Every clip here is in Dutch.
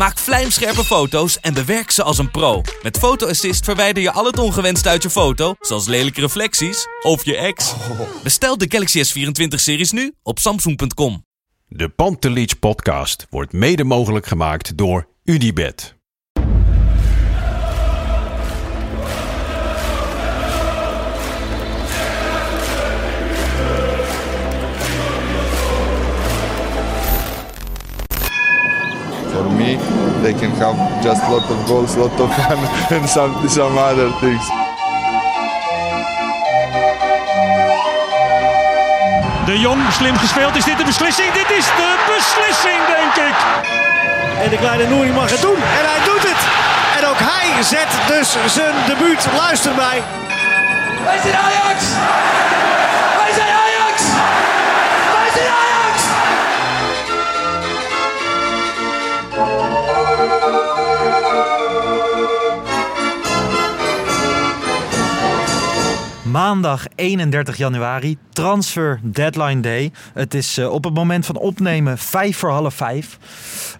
Maak vlijmscherpe foto's en bewerk ze als een pro. Met Photo Assist verwijder je al het ongewenst uit je foto, zoals lelijke reflecties of je ex. Bestel de Galaxy S24-series nu op samsung.com. De Pantelich podcast wordt mede mogelijk gemaakt door Unibed. For me, they can have just lot of goals, lot of fun, and some some other things. De Jong, slim gespeeld. Is dit de beslissing? Dit is de beslissing, denk ik. En de kleine Nouri mag het doen. En hij doet het. En ook hij zet dus zijn debuut. Luister mij. Wij zijn Ajax! Maandag 31 januari, transfer deadline day. Het is eh, op het moment van opnemen vijf voor half vijf.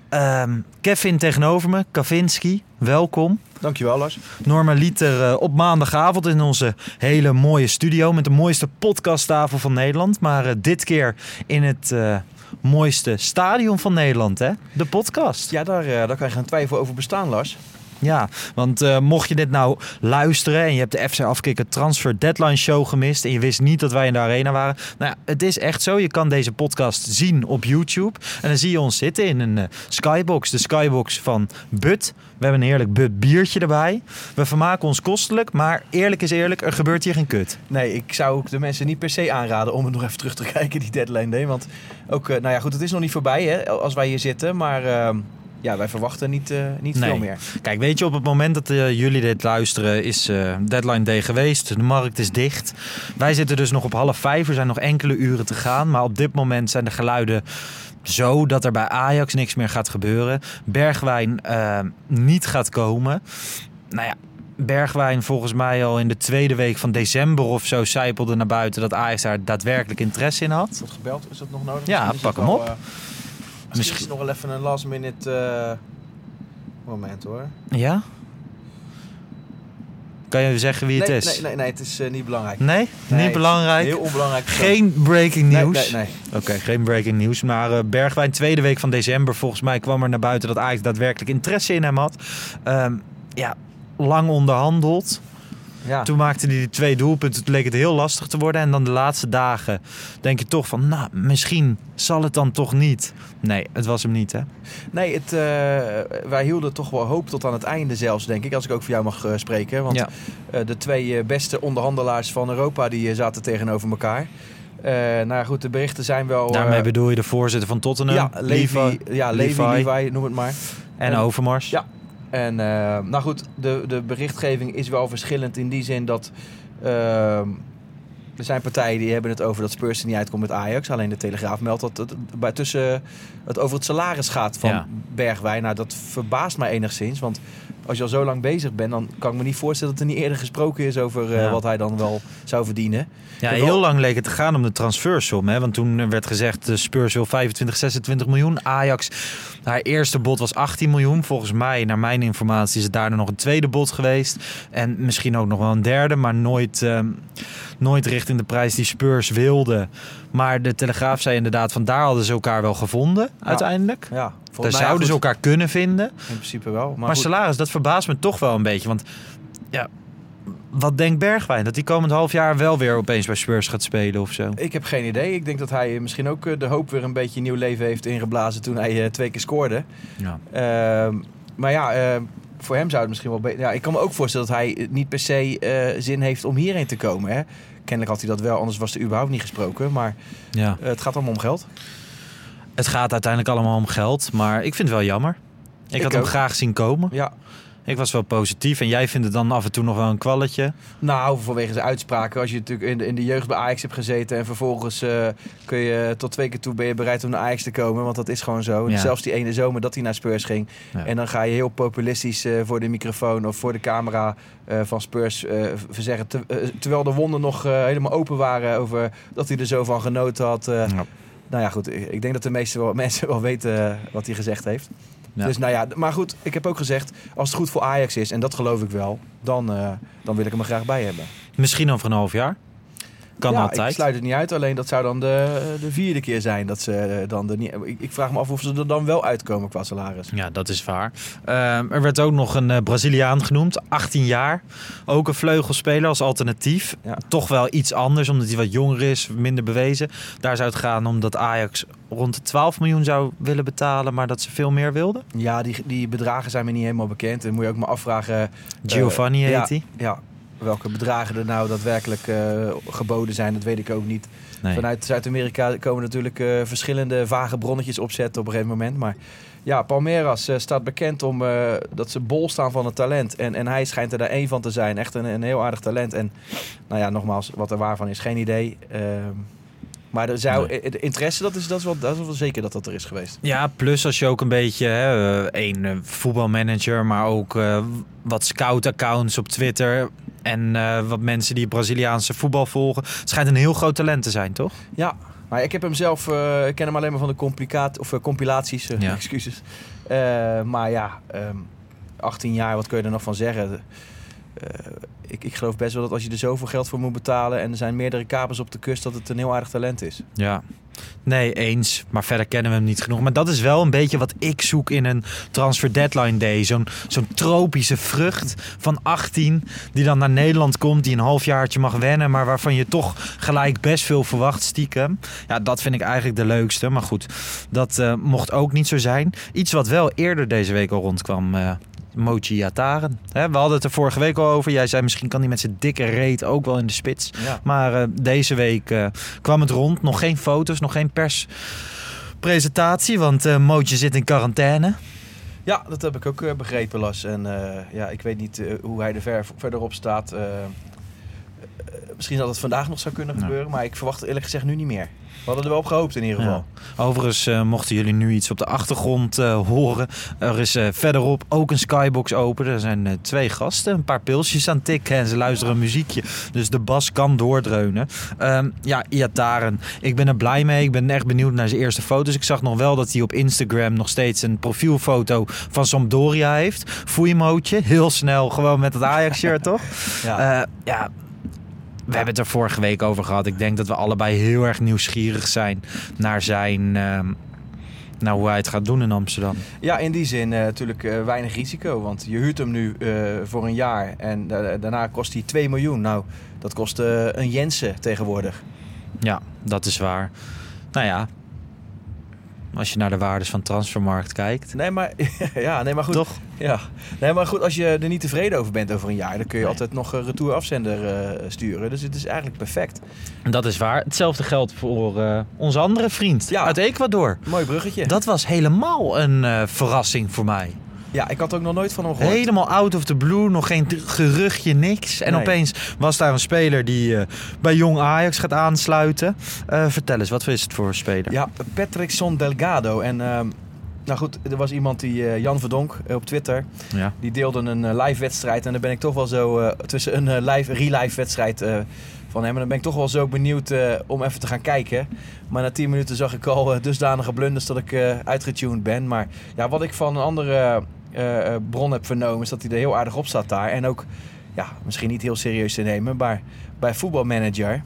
Ehm, Kevin tegenover me, Kavinski, welkom. Dankjewel Lars. Norma Liter eh, op maandagavond in onze hele mooie studio met de mooiste podcasttafel van Nederland. Maar eh, dit keer in het mooiste stadion van Nederland, hè? De podcast. Ja, daar, daar kan je geen twijfel over bestaan Lars. Ja, want eh, mocht je dit nou luisteren en je hebt de FC Afkikken Transfer Deadline Show gemist en je wist niet dat wij in de arena waren. Nou ja, het is echt zo. Je kan deze podcast zien op YouTube. En dan zie je ons zitten in een eh, skybox. De skybox van But. We hebben een heerlijk But biertje erbij. We vermaken ons kostelijk, maar eerlijk is eerlijk, er gebeurt hier geen kut. Nee, ik zou ook de mensen niet per se aanraden om het nog even terug te kijken, die deadline day. Want ook, eh, nou ja goed, het is nog niet voorbij hè, als wij hier zitten. Maar eh, ja, wij verwachten niet, eh, niet veel meer. Kijk, weet je, op het moment dat eh, jullie dit luisteren, is eh, deadline day geweest. De markt is dicht. Wij zitten dus nog op half vijf. Er zijn nog enkele uren te gaan. Maar op dit moment zijn de geluiden zo dat er bij Ajax niks meer gaat gebeuren. Bergwijn niet gaat komen. Nou ja. Bergwijn volgens mij al in de tweede week van december of zo zijpelde naar buiten dat Ajax daar daadwerkelijk interesse in had. Wordt gebeld, is dat nog nodig? Ja, pak hem op. misschien nog wel even een last minute eh, moment hoor. Ja? Kan je zeggen wie het nee, is? Nee, nee, nee, het is eh, niet belangrijk. Nee? Nee, niet belangrijk? Heel onbelangrijk. Geen breaking news? nee, nee. Oké, geen breaking news. Maar eh, Bergwijn, tweede week van december, volgens mij kwam er naar buiten dat Ajax daadwerkelijk interesse in hem had. Ehm, ja, lang onderhandeld. Ja. Toen maakte hij die twee doelpunten. Toen leek het heel lastig te worden. En dan de laatste dagen denk je toch van, nou, misschien zal het dan toch niet. Nee, het was hem niet, hè? Nee, het, eh, wij hielden toch wel hoop tot aan het einde zelfs, denk ik. Als ik ook voor jou mag eh, spreken. Want Ja. eh, de twee beste onderhandelaars van Europa die zaten tegenover elkaar. Eh, nou ja, goed, de berichten zijn wel... Daarmee bedoel je de voorzitter van Tottenham, ja, Levi, ja, Levi, Levi. Levi, noem het maar. en En- Overmars. Ja. En eh, nou goed, de, de berichtgeving is wel verschillend in die zin dat... ehm, er zijn partijen die hebben het over dat Spurs er niet uitkomt met Ajax. Alleen de Telegraaf meldt dat het bij tussen het over het salaris gaat van Ja. Bergwijn. Nou, dat verbaast mij enigszins. Want als je al zo lang bezig bent, dan kan ik me niet voorstellen dat er niet eerder gesproken is over eh, Ja. wat hij dan wel zou verdienen. Ja, wel- heel lang leek het te gaan om de transfersom. Hè? Want toen werd gezegd, de Spurs wil 25, 26 miljoen. Ajax, haar eerste bod was 18 miljoen. Volgens mij, naar mijn informatie, is het daarna nog een tweede bod geweest. En misschien ook nog wel een derde, maar nooit, ehm, nooit richting de prijs die Spurs wilde. Maar de Telegraaf zei inderdaad, van daar hadden ze elkaar wel gevonden, uiteindelijk. Ja, Daar zouden ze elkaar kunnen vinden. In principe wel. Maar, Maar, salaris, dat verbaast me toch wel een beetje. Want ja, wat denkt Bergwijn? Dat hij komend half jaar wel weer opeens bij Spurs gaat spelen of zo? Ik heb geen idee. Ik denk dat hij misschien ook eh, de hoop weer een beetje nieuw leven heeft ingeblazen toen hij eh, twee keer scoorde. Ja. Ehm, maar ja, voor hem zou het misschien wel beter... Ja, ik kan me ook voorstellen dat hij niet per se eh, zin heeft om hierheen te komen. Hè? Kennelijk had hij dat wel, anders was er überhaupt niet gesproken. Maar ja. eh, het gaat allemaal om geld. Het gaat uiteindelijk allemaal om geld, maar ik vind het wel jammer. Ik, Ik had hem graag zien komen. Ja, Ik was wel positief en jij vindt het dan af en toe nog wel een kwalletje. Nou, vanwege zijn uitspraken. Als je natuurlijk in de, in de jeugd bij Ajax hebt gezeten... en vervolgens eh, kun je tot twee keer toe ben je bereid om naar Ajax te komen. Want dat is gewoon zo. Ja. Zelfs die ene zomer dat hij naar Spurs ging. Ja. En dan ga je heel populistisch eh, voor de microfoon of voor de camera eh, van Spurs verzeggen. Te- terwijl de wonden nog helemaal open waren over dat hij er zo van genoten had. Ja. Nou ja, goed. Ik ik denk dat de meeste wel, mensen wel weten wat hij gezegd heeft. Ja. Dus nou ja, maar goed, ik heb ook gezegd, als het goed voor Ajax is, en dat geloof ik wel, dan, eh, dan wil ik hem er graag bij hebben. Misschien over een half jaar. Kan ja, altijd. Ik sluit het niet uit, alleen dat zou dan de, de vierde keer zijn dat ze eh, dan de niet. Ik, ik vraag me af of ze er dan wel uitkomen qua salaris. Ja, dat is waar. Ehm, er werd ook nog een eh, Braziliaan genoemd, 18 jaar. Ook een vleugelspeler als alternatief. Ja. Toch wel iets anders, omdat hij wat jonger is, minder bewezen. Daar zou het gaan omdat Ajax rond de 12 miljoen zou willen betalen, maar dat ze veel meer wilden. Ja, die, die bedragen zijn me niet helemaal bekend. En moet je ook maar afvragen. eh, Giovanni heet ja, hij. Ja, welke bedragen er nou daadwerkelijk eh, geboden zijn, dat weet ik ook niet. Nee. Vanuit Zuid-Amerika komen natuurlijk eh, verschillende vage bronnetjes opzetten op een gegeven moment. Maar ja, Palmeiras eh, staat bekend om dat ze bol staan van het talent. En, en hij schijnt er daar één van te zijn. Echt een, een heel aardig talent. En nou ja, nogmaals, wat er waarvan is, geen idee. Ehm, maar er zou, Nee. de interesse, dat is, dat, is wel, dat is wel zeker dat dat er is geweest. Ja, plus als je ook een beetje hè, één voetbalmanager, maar ook wat scout-accounts op Twitter en eh, wat mensen die Braziliaanse voetbal volgen. Het schijnt een heel groot talent te zijn, toch? Ja, maar ik heb hem zelf, eh, ik ken hem alleen maar van de complicaat, of, eh, compilaties, Ja. excuses. Maar ja, ehm, 18 jaar, wat kun je er nog van zeggen? Ik, ik geloof best wel dat als je er zoveel geld voor moet betalen en er zijn meerdere kapers op de kust, dat het een heel aardig talent is. Ja. Nee, eens. Maar verder kennen we hem niet genoeg. Maar dat is wel een beetje wat ik zoek in een transfer deadline day. Zo'n zo'n tropische vrucht van 18 die dan naar Nederland komt. Die een halfjaartje mag wennen. Maar waarvan je toch gelijk best veel verwacht stiekem. Ja, dat vind ik eigenlijk de leukste. Maar goed, dat eh, mocht ook niet zo zijn. Iets wat wel eerder deze week al rondkwam. eh Mochi Yataren. We hadden het er vorige week al over. Jij zei misschien kan hij met zijn dikke reet ook wel in de spits. Ja. Maar eh, deze week eh, kwam het rond. Nog geen foto's, nog geen perspresentatie. Want Mootje zit in quarantaine. Ja, dat heb ik ook begrepen, Las. En ja, ik weet niet hoe hij er ver, verderop staat. Eh, misschien dat het vandaag nog zou kunnen Ja. gebeuren, maar ik verwacht eerlijk gezegd nu niet meer. We hadden er wel op gehoopt in ieder geval. Ja. Overigens eh, mochten jullie nu iets op de achtergrond eh, horen. Er is verderop ook een skybox open. Er zijn twee gasten, een paar pilsjes aan tikken en ze luisteren een muziekje. Dus de bas kan doordreunen. Ehm, ja, Iataren. Ik ben er blij mee. Ik ben echt benieuwd naar zijn eerste foto's. Ik zag nog wel dat hij op Instagram nog steeds een profielfoto van Sampdoria heeft. Foeimootje. Heel snel gewoon met het Ajax-shirt, toch? Ja. Ja, we hebben het er vorige week over gehad. Ik denk dat we allebei heel erg nieuwsgierig zijn naar zijn. naar hoe hij het gaat doen in Amsterdam. Ja, in die zin eh, natuurlijk eh, weinig risico. Want je huurt hem nu eh, voor een jaar en da- daarna kost hij 2 miljoen. Nou, dat kost een Jensen tegenwoordig. Ja, dat is waar. Nou ja, als je naar de waardes van transfermarkt kijkt. Nee, maar, ja, nee, maar goed. Toch? Ja. Nee, maar goed, als je er niet tevreden over bent over een jaar, dan kun je Nee. altijd nog een retour afzender eh, sturen. Dus het is eigenlijk perfect. Dat is waar. Hetzelfde geldt voor eh, onze andere vriend Ja. uit Ecuador. Mooi bruggetje. Dat was helemaal een eh, verrassing voor mij. Ja, ik had ook nog nooit van hem gehoord. Helemaal out of the blue, nog geen geruchtje, niks. En Nee. opeens was daar een speler die eh, bij Jong Ajax gaat aansluiten. Eh, vertel eens, wat is het voor een speler? Ja, Patrickson Delgado. En ehm, nou goed, er was iemand die, eh, Jan Verdonk op Twitter, Ja. die deelde een live wedstrijd. En dan ben ik toch wel zo tussen een live, real-life wedstrijd van hem. En dan ben ik toch wel zo benieuwd om even te gaan kijken. Maar na 10 minuten zag ik al dusdanige blunders dat ik uitgetuned ben. Maar ja, wat ik van een andere eh, eh, bron heb vernomen, is dat hij er heel aardig op staat daar. En ook, ja, misschien niet heel serieus te nemen, maar bij voetbalmanager.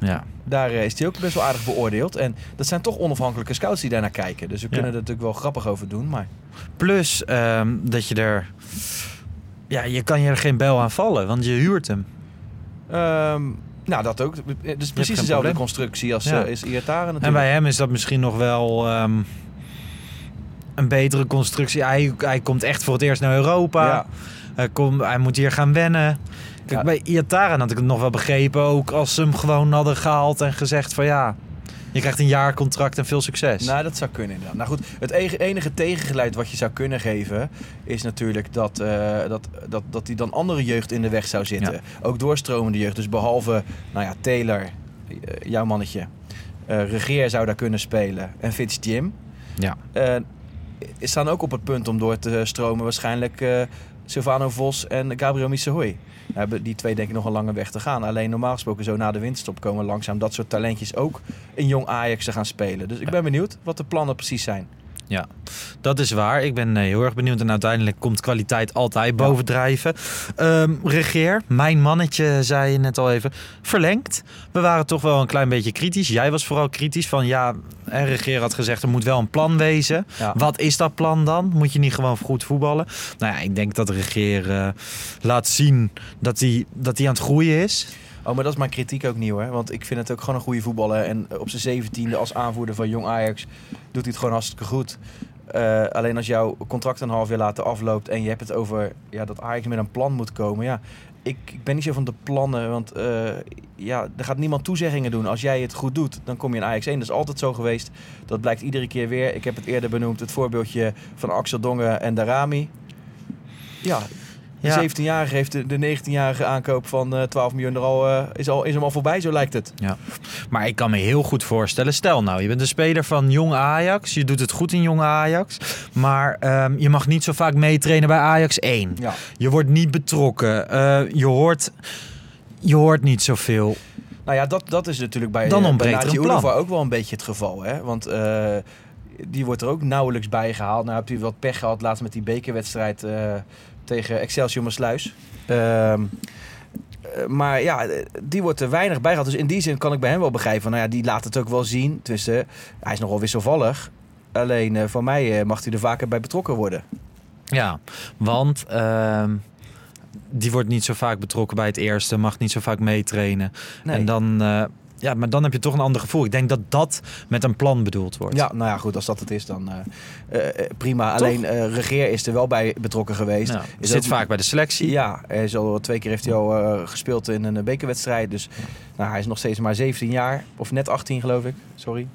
ja. Daar eh, is hij ook best wel aardig beoordeeld. En dat zijn toch onafhankelijke scouts die daarnaar kijken. Dus we kunnen er natuurlijk wel grappig over doen. Maar Plus ehm, dat je er... Ja, je kan je er geen bel aan vallen, want je huurt hem. Ehm, nou, dat ook. Het is precies dezelfde probleem. constructie als Ja. eh, is Iataren natuurlijk. En bij hem is dat misschien nog wel ehm, een betere constructie. Hij, hij komt echt voor het eerst naar Europa. Ja. Hij, hij moet hier gaan wennen. Kijk, Ja. bij Iataren had ik het nog wel begrepen. Ook als ze hem gewoon hadden gehaald en gezegd van ja... Je krijgt een jaar contract en veel succes. Nou, dat zou kunnen inderdaad. Nou goed, het enige tegengeluid wat je zou kunnen geven... is natuurlijk dat, eh, dat, dat, dat die dan andere jeugd in de weg zou zitten. Ja. Ook doorstromende jeugd. Dus behalve, nou ja, Taylor, eh, jouw mannetje... eh Regeer zou daar kunnen spelen. En Fitz Jim. Ja. Staan ook op het punt om door te stromen. Waarschijnlijk eh Silvano Vos en Gabriel Missehoy. Nou hebben die twee denk ik nog een lange weg te gaan. Alleen normaal gesproken zo na de winterstop komen langzaam dat soort talentjes ook in jong Ajax te gaan spelen. Dus ik ben benieuwd wat de plannen precies zijn. Ja, dat is waar. Ik ben eh, heel erg benieuwd. En uiteindelijk komt kwaliteit altijd bovendrijven. Ehm Regeer, mijn mannetje, zei je net al even, verlengd. We waren toch wel een klein beetje kritisch. Jij was vooral kritisch van ja, en Regeer had gezegd er moet wel een plan wezen. Ja. Wat is dat plan dan? Moet je niet gewoon goed voetballen? Nou ja, ik denk dat Regeer eh, laat zien dat hij, dat hij aan het groeien is. Oh, maar dat is mijn kritiek ook niet hoor. Want ik vind het ook gewoon een goede voetballer. En op zijn zeventiende als aanvoerder van jong Ajax doet hij het gewoon hartstikke goed. Eh, alleen als jouw contract een half jaar later afloopt en je hebt het over ja, dat Ajax met een plan moet komen. Ja, ik, ik ben niet zo van de plannen, want eh, ja, er gaat niemand toezeggingen doen. Als jij het goed doet, dan kom je in Ajax 1. Dat is altijd zo geweest. Dat blijkt iedere keer weer. Ik heb het eerder benoemd, het voorbeeldje van Axel Dongen en Darami. Ja, de Ja. 17-jarige heeft de, de 19-jarige aankoop van eh 12 miljoen er al, eh, is, al, is hem al voorbij, zo lijkt het. Ja, maar ik kan me heel goed voorstellen. Stel nou, je bent een speler van jong Ajax. Je doet het goed in jong Ajax. Maar ehm, je mag niet zo vaak meetrainen bij Ajax 1. Ja. Je wordt niet betrokken. Eh, je, hoort, je hoort niet zoveel. Nou ja, dat, dat is natuurlijk bij, Dan eh, ontbreekt bij Nazi een plan. Ulova ook wel een beetje het geval. Hè? Want eh, die wordt er ook nauwelijks bij gehaald. Nou heb je wat pech gehad laatst met die bekerwedstrijd eh, tegen Excelsior Maasluis. Ehm, eh, maar ja, eh, die wordt er weinig bij gehaald. Dus in die zin kan ik bij hem wel begrijpen. Van, nou ja, die laat het ook wel zien. Tussen, hij is nogal wisselvallig. Alleen eh, voor mij eh, mag hij er vaker bij betrokken worden. Ja, want ehm, die wordt niet zo vaak betrokken bij het eerste. Mag niet zo vaak meetrainen. Nee. En dan... eh, ja, maar dan heb je toch een ander gevoel. Ik denk dat dat met een plan bedoeld wordt. Ja, nou ja, goed, als dat het is, dan eh, eh, prima. Alleen eh, Regeer is er wel bij betrokken geweest. Is zit ook- vaak bij de selectie. Ja, hij is al twee keer heeft hij al eh, gespeeld in een bekerwedstrijd. Dus nou, hij is nog steeds maar 17 jaar. Of net 18 geloof ik. Sorry.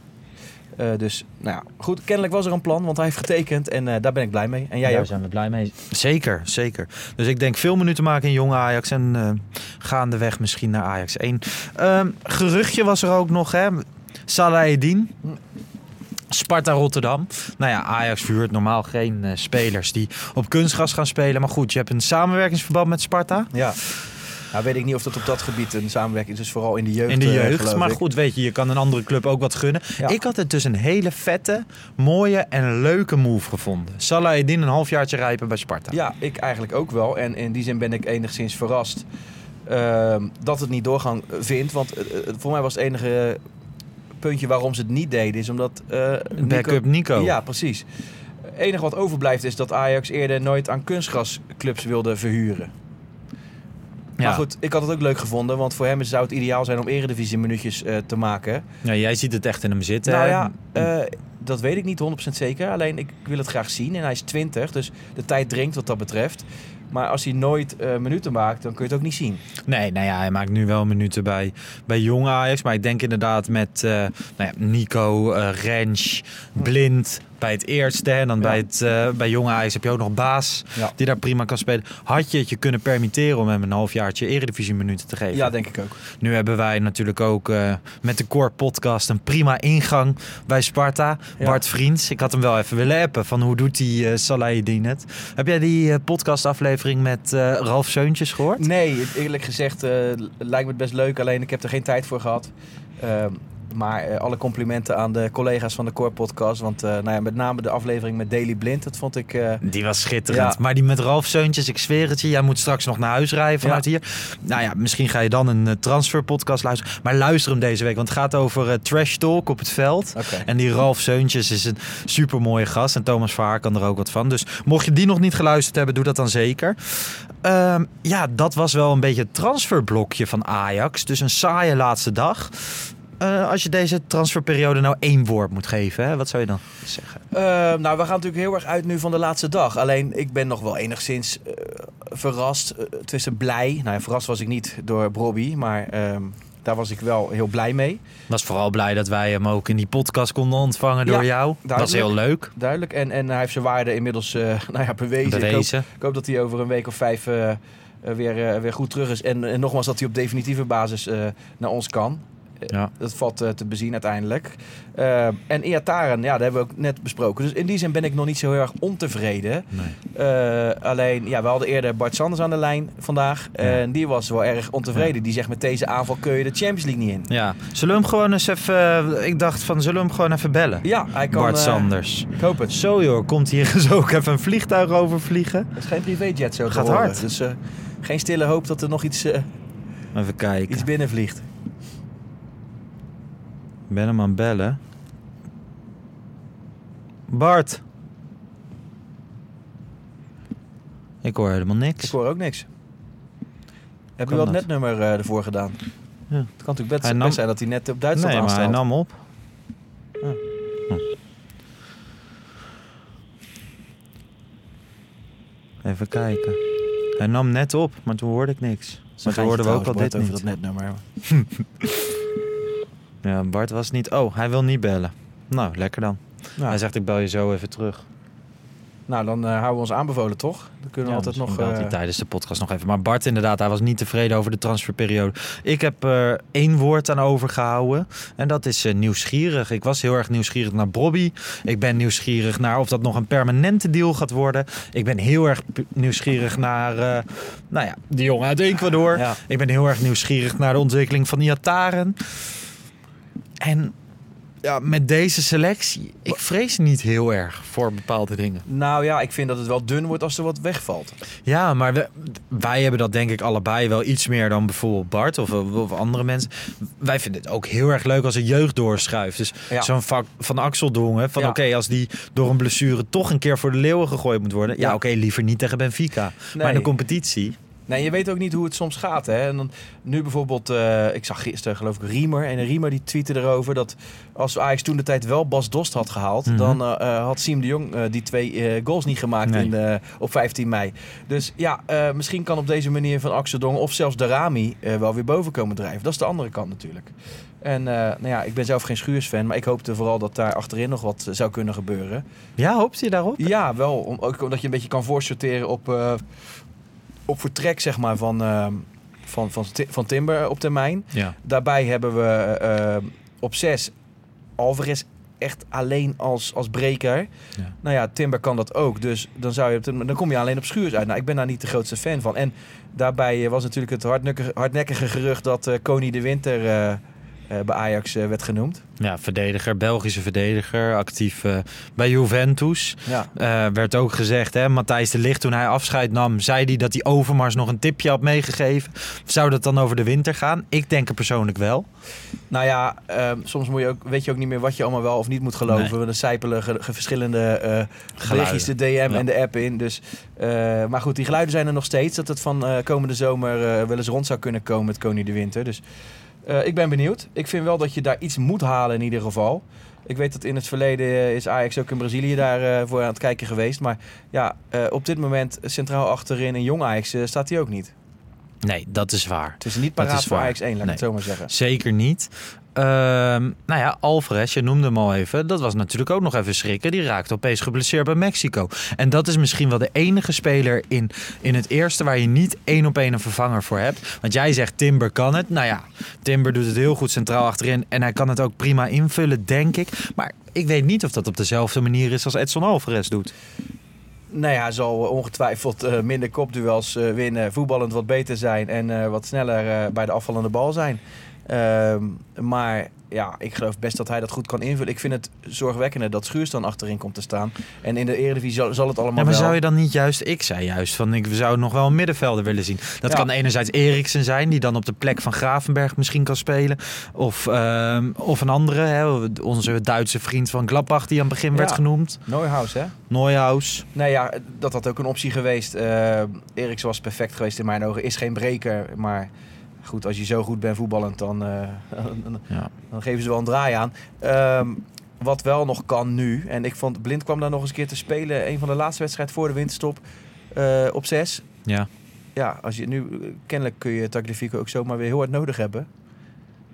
Eh, dus nou ja, goed. Kennelijk was er een plan, want hij heeft getekend. En eh, daar ben ik blij mee. En jij Daar ook? zijn we blij mee. Zeker, zeker. Dus ik denk veel minuten maken in jong Ajax en eh, gaandeweg misschien naar Ajax 1. Ehm, geruchtje was er ook nog, hè? Salahedin. Sparta Rotterdam. Nou ja, Ajax vuurt normaal geen eh, spelers die op kunstgras gaan spelen. Maar goed, je hebt een samenwerkingsverband met Sparta. Ja. Nou weet ik niet of dat op dat gebied een samenwerking is. Dus vooral in de jeugd. In de eh, jeugd. maar ik. goed, weet je, je kan een andere club ook wat gunnen. Ja. Ik had het dus een hele vette, mooie en leuke move gevonden. Salahedin een halfjaartje rijpen bij Sparta. Ja, ik eigenlijk ook wel. En in die zin ben ik enigszins verrast ehm, dat het niet doorgang vindt. Want eh, eh, voor mij was het enige puntje waarom ze het niet deden, is omdat... Backup Nico. Ja, precies. Het enige wat overblijft is dat Ajax eerder nooit aan kunstgrasclubs wilde verhuren. Ja. Maar goed, ik had het ook leuk gevonden, want voor hem zou het ideaal zijn om eredivisie minuutjes eh, te maken. Ja, jij ziet het echt in hem zitten. Nou ja, eh, dat weet ik niet 100% zeker. Alleen ik wil het graag zien. En hij is 20, dus de tijd dringt wat dat betreft. Maar als hij nooit eh, minuten maakt, dan kun je het ook niet zien. Nee, nou ja, hij maakt nu wel minuten bij, bij jong Ajax. Maar ik denk inderdaad met nou ja, Nico, eh Rens, Blind bij het eerste. En dan Ja. bij, het, eh, bij jong Ajax heb je ook nog Baas Ja. die daar prima kan spelen. Had je het je kunnen permitteren om hem een halfjaartje eredivisie minuten te geven? Ja, denk ik ook. Nu hebben wij natuurlijk ook eh, met de Core Podcast een prima ingang bij Sparta. Ja. Bart Vriends, ik had hem wel even willen appen van hoe doet die uh, Salahedin het. Heb jij die eh, podcastaflevering met eh, Ralf Seuntjes gehoord? Nee, eerlijk gezegd eh, lijkt me het best leuk. Alleen ik heb er geen tijd voor gehad. Ehm, maar eh, alle complimenten aan de collega's van de Core Podcast. Want eh, nou ja, met name de aflevering met Daily Blind, dat vond ik... eh, Die was schitterend. Ja. Maar die met Ralf Seuntjes, ik zweer het je. Jij moet straks nog naar huis rijden vanuit hier. Nou ja, misschien ga je dan een transferpodcast luisteren. Maar luister hem deze week, want het gaat over trash talk op het veld. En die Ralf Seuntjes is een supermooie gast. En Thomas Vaar kan er ook wat van. Dus mocht je die nog niet geluisterd hebben, doe dat dan zeker. Ehm, ja, dat was wel een beetje het transferblokje van Ajax. Dus een saaie laatste dag. Eh, als je deze transferperiode nou één woord moet geven, hè, wat zou je dan zeggen? Eh, nou, we gaan natuurlijk heel erg uit nu van de laatste dag. Alleen, ik ben nog wel enigszins eh, verrast. eh, tussen blij. Nou ja, verrast was ik niet door Bobby. Maar ehm, daar was ik wel heel blij mee. was vooral blij dat wij hem ook in die podcast konden ontvangen door Ja, jou. Dat was heel leuk. Duidelijk. En, en hij heeft zijn waarde inmiddels eh, nou ja, bewezen. Ik hoop, Bewezen. ik hoop dat hij over een week of vijf weer, weer goed terug is. En, en nogmaals dat hij op definitieve basis eh, naar ons kan. Eh, Ja. Dat valt eh, te bezien uiteindelijk. Eh, en Iataren, ja, dat hebben we ook net besproken. Dus in die zin ben ik nog niet zo heel erg ontevreden. Nee. Alleen, ja, we hadden eerder Bart Sanders aan de lijn vandaag. En die was wel erg ontevreden. Die zegt met deze aanval kun je de Champions League niet in. Ja, zullen we hem gewoon eens even... Ik dacht van, zullen we hem gewoon even bellen? Ja, hij kan... Bart Sanders. ik hoop het. Zo joh, komt hier eens ook even een vliegtuig overvliegen? Het is geen privéjet zo Gaat horen. hard. Dus geen stille hoop dat er nog iets, Even kijken. iets binnenvliegt. Ben hem aan het bellen. Bart. Ik hoor helemaal niks. Ik hoor ook niks. Heb je wel het dat? netnummer eh, ervoor gedaan? Ja. Het kan natuurlijk best, Hij nam- best zijn dat hij net op Duitsland nee, hij nam op. Ah. Hm. Even kijken. Hij nam net op, maar toen hoorde ik niks. Maar toen hoorden we ook al dit over niet. dat netnummer. Ja, Bart was niet... Oh, hij wil niet bellen. Nou, lekker dan. Nou, Hij zegt, ik bel je zo even terug. nou, dan eh, houden we ons aanbevolen, toch? Dan kunnen we altijd nog... Eh, tijdens de podcast nog even. Maar Bart inderdaad, hij was niet tevreden over de transferperiode. Ik heb er één woord aan overgehouden. En dat is eh, nieuwsgierig. Ik was heel erg nieuwsgierig naar Bobby. Ik ben nieuwsgierig naar of dat nog een permanente deal gaat worden. Ik ben heel erg nieuwsgierig naar, nou ja, die jongen uit Ecuador. Ja. Ik ben heel erg nieuwsgierig naar de ontwikkeling van Iataren. En ja, met deze selectie, ik vrees niet heel erg voor bepaalde dingen. Nou ja, ik vind dat het wel dun wordt als er wat wegvalt. Ja, maar we- wij hebben dat denk ik allebei wel iets meer dan bijvoorbeeld Bart of, of andere mensen. Wij vinden het ook heel erg leuk als een jeugd doorschuift. Dus Ja. zo'n vak van Axel Dongen, van Ja. oké, als die door een blessure toch een keer voor de leeuwen gegooid moet worden. Ja, Ja. oké, liever niet tegen Benfica. Maar in de competitie. Nee, je weet ook niet hoe het soms gaat. Hè? En dan, nu bijvoorbeeld, eh, ik zag gisteren geloof ik Riemer. En Riemer die tweette erover dat als Ajax toen de tijd wel Bas Dost had gehaald... Mhm. dan eh, eh, had Siem de Jong die twee goals niet gemaakt Nee. in, op 15 mei. Dus ja, misschien kan op deze manier van Axel Dong of zelfs Darami wel weer boven komen drijven. Dat is de andere kant natuurlijk. En nou ja, ik ben zelf geen Schuursfan, maar ik hoopte vooral dat daar achterin nog wat zou kunnen gebeuren. Ja, hoopt je daarop? Ja, wel. Om, ook omdat je een beetje kan voorsorteren op, op vertrek zeg maar, van, eh, van, van, van Timber op termijn. Ja. Daarbij hebben we eh, op zes Alvarez echt alleen als, als breker. Ja. Nou ja, Timber kan dat ook. Dus dan, zou je, op de- dan kom je alleen op Schuurs uit. Nou, ik ben daar niet de grootste fan van. En daarbij eh, was natuurlijk het hardnekkige, hardnekkige gerucht dat eh Koning de Winter bij Ajax eh, werd genoemd. Ja, verdediger, Belgische verdediger, actief eh, bij Juventus. Ja. Eh, werd ook gezegd, hè, Matthijs de Ligt, toen hij afscheid nam, zei hij dat hij Overmars nog een tipje had meegegeven. Zou dat dan over de winter gaan? Ik denk er persoonlijk wel. Nou ja, ehm, soms moet je ook, weet je ook niet meer wat je allemaal wel of niet moet geloven. Nee. Er sijpelen ge- ge- verschillende eh berichtjes de DM en de app in. Dus, eh, maar goed, die geluiden zijn er nog steeds. Dat het van eh, komende zomer eh, wel eens rond zou kunnen komen met Koning de Winter. Dus eh, ik ben benieuwd. Ik vind wel dat je daar iets moet halen in ieder geval. Ik weet dat in het verleden eh, is Ajax ook in Brazilië daarvoor voor aan het kijken geweest. Maar ja, eh, op dit moment centraal achterin in jong Ajax eh, staat hij ook niet. Nee, dat is waar. Het is niet paraat is voor waar. Ajax 1, laat ik het zo maar zeggen. Zeker niet. Ehm, nou ja, Alvarez, je noemde hem al even. Dat was natuurlijk ook nog even schrikken. Die raakte opeens geblesseerd bij Mexico. En dat is misschien wel de enige speler in, in het eerste waar je niet één op één een vervanger voor hebt. Want jij zegt Timber kan het. Nou ja, Timber doet het heel goed centraal achterin. En hij kan het ook prima invullen, denk ik. Maar ik weet niet of dat op dezelfde manier is als Edson Alvarez doet. Nee, hij zal ongetwijfeld eh, minder kopduels eh, winnen, voetballend wat beter zijn en eh, wat sneller bij de afvallende bal zijn. Ehm, maar ja, ik geloof best dat hij dat goed kan invullen. Ik vind het zorgwekkender dat Schuurs dan achterin komt te staan. En in de Eredivisie zal, zal het allemaal Ja, maar wel... zou je dan niet juist... Ik zei juist van ik zou nog wel een middenvelder willen zien. Dat Ja. kan enerzijds Eriksen zijn, die dan op de plek van Gravenberg misschien kan spelen. Of, ehm, of een andere, hè, onze Duitse vriend van Gladbach die aan het begin werd genoemd. Neuhaus, hè? Neuhaus. Nee, ja, dat had ook een optie geweest. Eh Eriksen was perfect geweest in mijn ogen. Is geen breker, maar goed, als je zo goed bent voetballend, dan, eh, dan, Ja. dan geven ze wel een draai aan. Ehm, wat wel nog kan nu, en ik vond Blind kwam daar nog eens een keer te spelen. Een van de laatste wedstrijden voor de winterstop eh, op zes. Ja. Ja, als je nu, kennelijk kun je Tagliafico ook zomaar weer heel hard nodig hebben.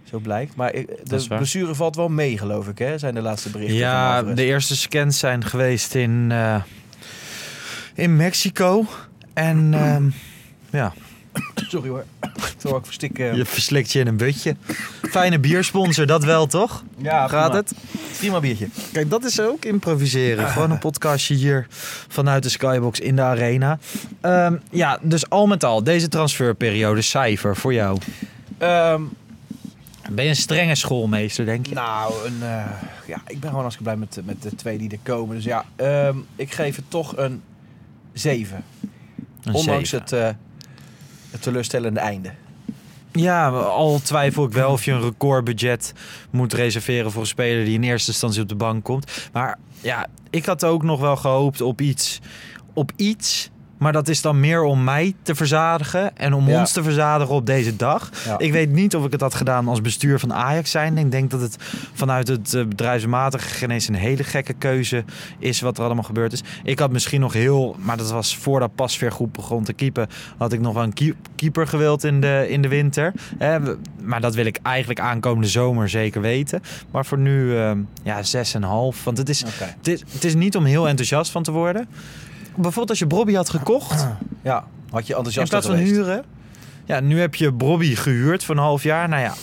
Zo blijkt. Maar de blessure valt wel mee, geloof ik, hè? Zijn de laatste berichten Ja, de eerste scans zijn geweest in, eh, in Mexico. En ehm, ja, Sorry hoor. Zo ik verstik. eh, je verslikt je in een butje. Fijne biersponsor, dat wel toch? ja, Gaat prima. het? Prima biertje. Kijk, dat is ook improviseren. Gewoon een podcastje hier vanuit de Skybox in de arena. Ehm, ja, dus al met al, deze transferperiode, cijfer voor jou. Ehm, Ben je een strenge schoolmeester, denk je? nou, een, eh, ja, ik ben gewoon hartstikke blij met, met de twee die er komen. Dus ja, ehm, ik geef het toch een 7. Een Ondanks het, eh, het teleurstellende einde. Ja, al twijfel ik wel of je een recordbudget moet reserveren voor een speler die in eerste instantie op de bank komt. Maar ja, ik had ook nog wel gehoopt op iets. Op iets. Maar dat is dan meer om mij te verzadigen en om Ja. ons te verzadigen op deze dag. Ja. Ik weet niet of ik het had gedaan als bestuur van Ajax zijn. Ik denk dat het vanuit het eh, bedrijfsmatige geen eens een hele gekke keuze is wat er allemaal gebeurd is. Ik had misschien nog heel, maar dat was voordat Pasveer goed begon te keepen, had ik nog wel een keep- keeper gewild in de, in de winter. We- maar dat wil ik eigenlijk aankomende zomer zeker weten. Maar voor nu, ehm, ja, 6,5. Want het is, het, is, het is niet om heel enthousiast van te worden. Bijvoorbeeld als je Bobby had gekocht, Ja, had je in enthousiast plaats van geweest. huren. Ja, nu heb je Bobby gehuurd voor een half jaar. Nou ja,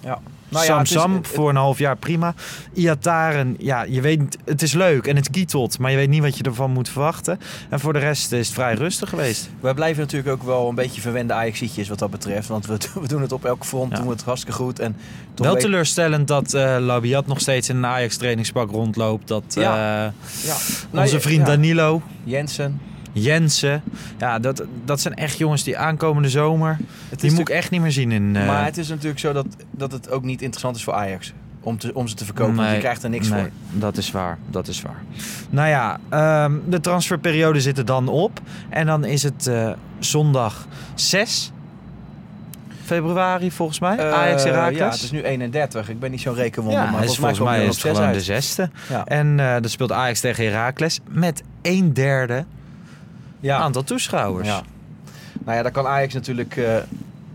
Ja. Nou ja, Sam is- Sam het- voor een half jaar prima. Iataren, ja, je weet, het is leuk en het kietelt, maar je weet niet wat je ervan moet verwachten. En voor de rest is het vrij rustig geweest. Wij blijven natuurlijk ook wel een beetje verwende Ajaxietjes wat dat betreft. Want we, we doen het op elke front, Ja. doen we het hartstikke goed. En Wel weet- teleurstellend dat eh Labiat nog steeds in een Ajax trainingspak rondloopt. Dat Ja. eh, ja. onze Nou, vriend. Danilo, Jensen. Jensen, ja, dat, dat zijn echt jongens die aankomende zomer, Het die moet ik echt niet meer zien in... eh, Maar het is natuurlijk zo dat, dat het ook niet interessant is voor Ajax. Om, te, om ze te verkopen, want je Nee, krijgt er niks nee, voor. Dat is waar, dat is waar. Nou ja, ehm, de transferperiode zit er dan op. En dan is het eh, zondag 6 februari volgens mij. Eh, Ajax. Ja, het is nu 31. Ik ben niet zo'n rekenwonder, Ja, maar volgens mij, is het gewoon op de zes uit. zesde. Ja. En eh dan speelt Ajax tegen Heracles met een derde Ja. aantal toeschouwers. Ja. Nou ja, daar kan Ajax natuurlijk eh,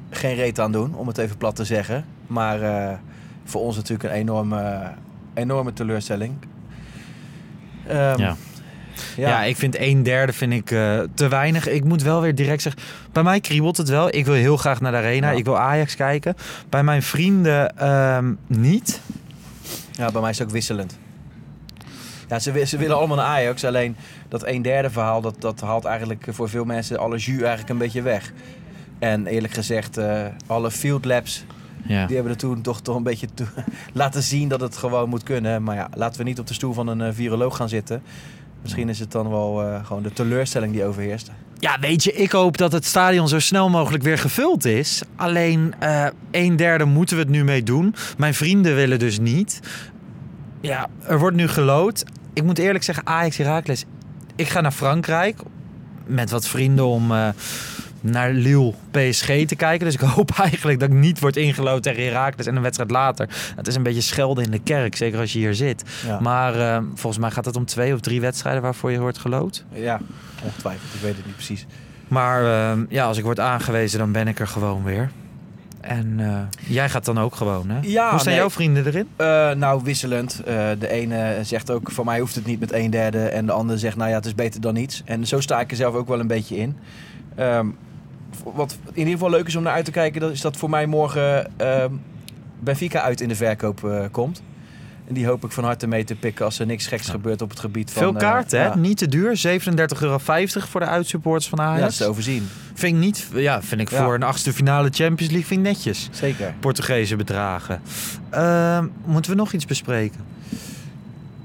geen reet aan doen, om het even plat te zeggen. Maar eh, voor ons natuurlijk een enorme, enorme teleurstelling. Ehm, Ja. ja. Ja. ik vind een derde vind ik, eh, te weinig. Ik moet wel weer direct zeggen, bij mij kriebelt het wel. Ik wil heel graag naar de arena. Ja. Ik wil Ajax kijken. Bij mijn vrienden ehm, niet. Ja, bij mij is het ook wisselend. Ja, ze, wi- ze willen allemaal naar Ajax. Alleen dat een derde verhaal, dat, dat haalt eigenlijk voor veel mensen alle jus eigenlijk een beetje weg. En eerlijk gezegd, eh, alle field labs, Ja. die hebben er toen toch, toch een beetje toe- laten zien dat het gewoon moet kunnen. Maar ja, laten we niet op de stoel van een eh, viroloog gaan zitten. Misschien is het dan wel eh, gewoon de teleurstelling die overheerst. Ja, weet je, ik hoop dat het stadion zo snel mogelijk weer gevuld is. Alleen eh een derde moeten we het nu mee doen. Mijn vrienden willen dus niet. Ja, er wordt nu gelood. Ik moet eerlijk zeggen, Ajax Heracles. Ik ga naar Frankrijk met wat vrienden om eh, naar Lille PSG te kijken. Dus ik hoop eigenlijk dat ik niet word ingelood tegen Heracles en een wedstrijd later. Het is een beetje schelden in de kerk, zeker als je hier zit. Ja, Maar eh, volgens mij gaat het om twee of drie wedstrijden waarvoor je wordt gelood. ja ongetwijfeld. Ik weet het niet precies. Maar eh, ja, als ik word aangewezen, dan ben ik er gewoon weer. En eh, jij gaat dan ook gewoon, hè? Ja, Hoe staan nee. jouw vrienden erin? Eh, nou, wisselend. Eh, de ene zegt ook, voor mij hoeft het niet met een derde. En de andere zegt, nou ja, het is beter dan niets. En zo sta ik er zelf ook wel een beetje in. Ehm, wat in ieder geval leuk is om naar uit te kijken, dat is dat voor mij morgen ehm Benfica uit in de verkoop komt. En die hoop ik van harte mee te pikken als er niks geks gebeurt op het gebied van... Veel eh, kaarten, hè? Ja, Niet te duur. 37,50 euro voor de uitsupporters van ja, dat Ajax. is te overzien. vind ik niet... Ja, vind ik Ja. voor een achtste finale Champions League vind ik netjes. Zeker. Portugese bedragen. Ehm, moeten we nog iets bespreken?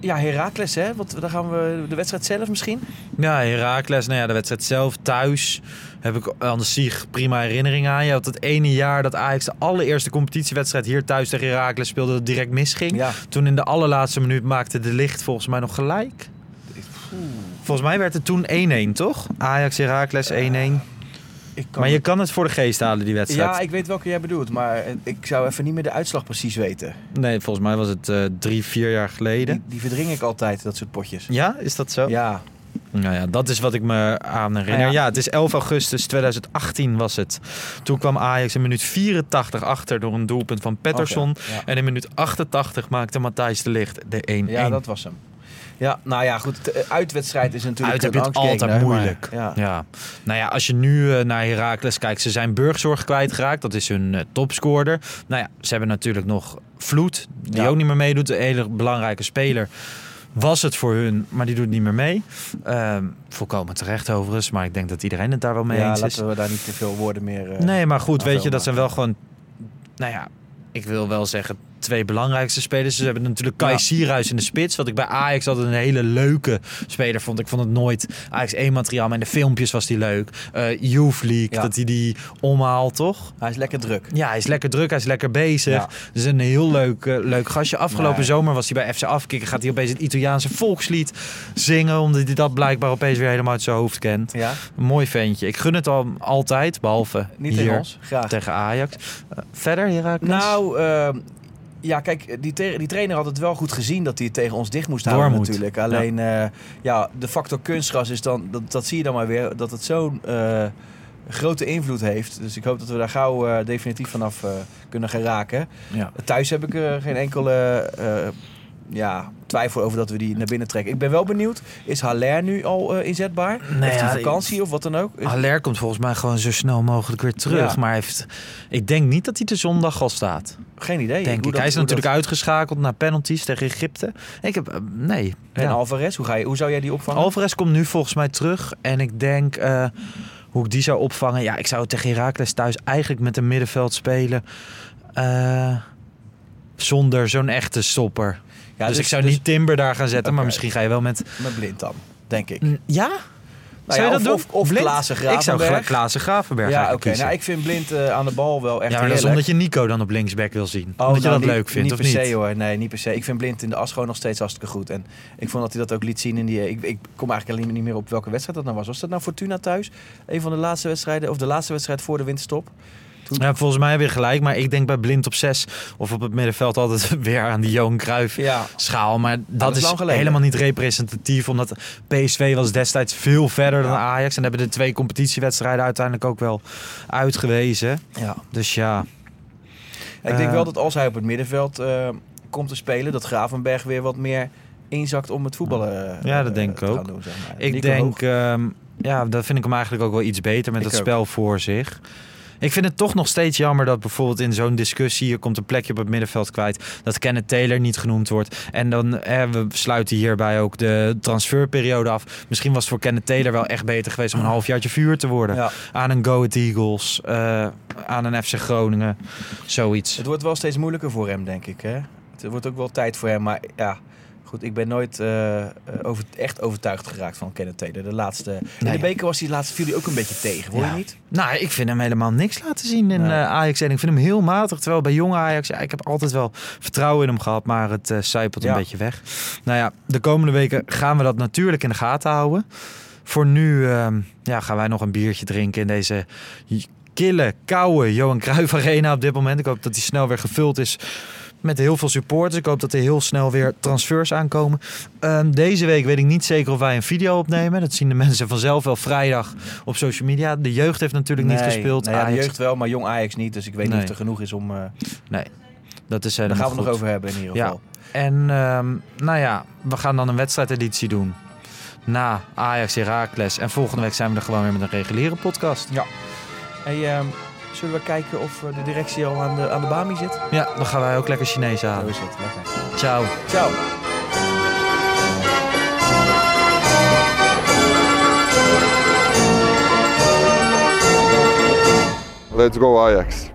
Ja, Heracles, hè? Want daar gaan we de wedstrijd zelf misschien. Ja, Heracles, nou ja, de wedstrijd zelf thuis heb ik aan de Sieg prima herinnering aan. Je had het ene jaar dat Ajax de allereerste competitiewedstrijd hier thuis tegen Heracles speelde, dat het direct misging. Ja. Toen in de allerlaatste minuut maakte de licht volgens mij nog gelijk. Volgens mij werd het toen 1-1, toch? Ajax Heracles 1-1. Ik kan Maar je kan het voor de geest halen, die wedstrijd. Ja, ik weet welke jij bedoelt, maar ik zou even niet meer de uitslag precies weten. Nee, volgens mij was het eh, drie, vier jaar geleden. Die, die verdring ik altijd, dat soort potjes. Ja, is dat zo? Ja, Nou ja, dat is wat ik me aan herinner. Nou ja. ja. het is 11 augustus 2018 was het. Toen kwam Ajax in minuut 84 achter door een doelpunt van Pettersson. Ja. En in minuut 88 maakte Matthijs de Ligt de 1-1. Ja, dat was hem. Ja, nou ja, goed. De uitwedstrijd is natuurlijk Uit heb je het altijd moeilijk. Ja. Ja. Nou ja, als je nu eh, naar Heracles kijkt, ze zijn Burgzorg kwijtgeraakt. Dat is hun eh, topscorer. Nou ja, ze hebben natuurlijk nog Vloed, die Ja. ook niet meer meedoet. Een hele belangrijke speler was het voor hun, maar die doet niet meer mee. Ehm, volkomen terecht overigens, maar ik denk dat iedereen het daar wel mee Ja, eens is. laten we daar niet te veel woorden meer... eh, Nee, maar goed, weet je, dat zijn wel gewoon... Nou ja, ik wil wel zeggen twee belangrijkste spelers. Ze hebben natuurlijk Kai Ja. Sierhuis in de spits. Wat ik bij Ajax altijd een hele leuke speler vond. Ik vond het nooit Ajax 1 materiaal, maar in de filmpjes was die leuk. Eh Youth League, Ja. dat hij die omhaalt, toch? Hij is lekker druk. Ja, hij is lekker druk, hij is lekker bezig. Ja. Dus een heel leuk, eh, leuk gastje. Afgelopen Nee. zomer was hij bij FC Afkikken. Gaat hij opeens het Italiaanse volkslied zingen. Omdat hij dat blijkbaar opeens weer helemaal uit zijn hoofd kent. Ja, Een mooi ventje. Ik gun het al altijd, behalve niet hier tegen ons. Graag. tegen Ajax. Eh, verder, Herakles? Nou, ja, kijk, die, die trainer had het wel goed gezien dat hij het tegen ons dicht moest Door houden moet. natuurlijk. Alleen, ja. ja, de factor kunstgras is dan, dat, dat zie je dan maar weer, dat het zo'n eh, grote invloed heeft. Dus ik hoop dat we daar gauw eh, definitief vanaf eh, kunnen geraken. ja. Thuis heb ik er geen enkele eh, ja, twijfel over dat we die naar binnen trekken. Ik ben wel benieuwd, is Haller nu al eh, inzetbaar? Nee, heeft hij ja, vakantie of wat dan ook? Is- Haller komt volgens mij gewoon zo snel mogelijk weer terug. Ja. Maar heeft, ik denk niet dat hij de zondag al staat. geen idee. Denk ik. dat- hij is natuurlijk dat- uitgeschakeld naar penalties tegen Egypte. Ik heb, eh, nee. En Ja. Alvarez, hoe, ga je, hoe zou jij die opvangen? Alvarez komt nu volgens mij terug. En ik denk eh, hoe ik die zou opvangen. Ja, ik zou tegen Herakles thuis eigenlijk met een middenveld spelen. zonder zo'n echte stopper. Ja, dus, ik zou niet Timber daar gaan zetten. Maar misschien ga je wel met... Met blind dan, denk ik. Ja? Nou zou ja, je dat of, doen? Of? Klaassen Ik zou Gravenberg. Klaassen Gravenberg Ja, oké. Nou, ik vind blind eh, aan de bal wel echt ja, maar dat is omdat je Nico dan op linksback wil zien. Oh, omdat je nou, dat niet- leuk vindt, niet of per niet? se hoor. Nee, niet per se. Ik vind blind in de as gewoon nog steeds hartstikke goed. En ik vond dat hij dat ook liet zien in die... Ik, ik kom eigenlijk alleen niet meer op welke wedstrijd dat nou was. Was dat nou Fortuna thuis? Een van de laatste wedstrijden, of de laatste wedstrijd voor de winterstop? Ja, volgens mij je gelijk. Maar ik denk bij Blind op 6 of op het middenveld altijd weer aan die Johan Cruijff Ja. schaal. Maar dat, dat is helemaal niet representatief. Omdat PSV was destijds veel verder dan Ajax. En hebben de twee competitiewedstrijden uiteindelijk ook wel uitgewezen. Ja. Dus ja, Ik denk Eh. wel dat als hij op het middenveld eh, komt te spelen, dat Gravenberg weer wat meer inzakt om het voetballen eh, Ja, dat denk ik ook. doen, zeg maar. ik Nico denk... Ehm, ja, dat vind ik hem eigenlijk ook wel iets beter met Ik ook. spel voor zich. Ik vind het toch nog steeds jammer dat bijvoorbeeld in zo'n discussie... je komt een plekje op het middenveld kwijt... dat Kenneth Taylor niet genoemd wordt. En dan, eh, we sluiten hierbij ook de transferperiode af. Misschien was het voor Kenneth Taylor wel echt beter geweest... om een halfjaartje vuur te worden. Ja. Aan een Go Ahead Eagles, eh, aan een FC Groningen, zoiets. Het wordt wel steeds moeilijker voor hem, denk ik. Hè? Het wordt ook wel tijd voor hem. Maar ja, goed, ik ben nooit eh, eh, over, echt overtuigd geraakt van Kenneth Taylor. De laatste, in de beker was hij laatst viel hij ook een beetje tegen, hoor Ja. je niet? Nou, ik vind hem helemaal niks laten zien in Nee. eh, Ajax. En ik vind hem heel matig. Terwijl bij jonge Ajax, ja, ik heb altijd wel vertrouwen in hem gehad. Maar het zijpelt Ja. een beetje weg. Nou ja, de komende weken gaan we dat natuurlijk in de gaten houden. Voor nu ehm, ja, gaan wij nog een biertje drinken in deze kille, koude Johan Cruijff Arena op dit moment. Ik hoop dat die snel weer gevuld is met heel veel supporters. Ik hoop dat er heel snel weer transfers aankomen. Ehm, deze week weet ik niet zeker of wij een video opnemen. Dat zien de mensen vanzelf wel vrijdag op social media. De jeugd heeft natuurlijk niet Nee, gespeeld. nou ja, de jeugd wel, maar jong Ajax niet. Dus ik weet niet of er genoeg is om... eh Nee, dat is daar gaan we het nog over hebben in ieder Ja. geval. En ehm, nou ja, we gaan dan een wedstrijdeditie doen. Na Ajax Heracles. En volgende week zijn we er gewoon weer met een reguliere podcast. Hey, ehm, zullen we kijken of eh, de directie al aan de, aan de BAMI zit? Ja, dan gaan wij ook lekker Chinees Zo halen. is het. Lekker. Ciao. Ciao. Let's go Ajax.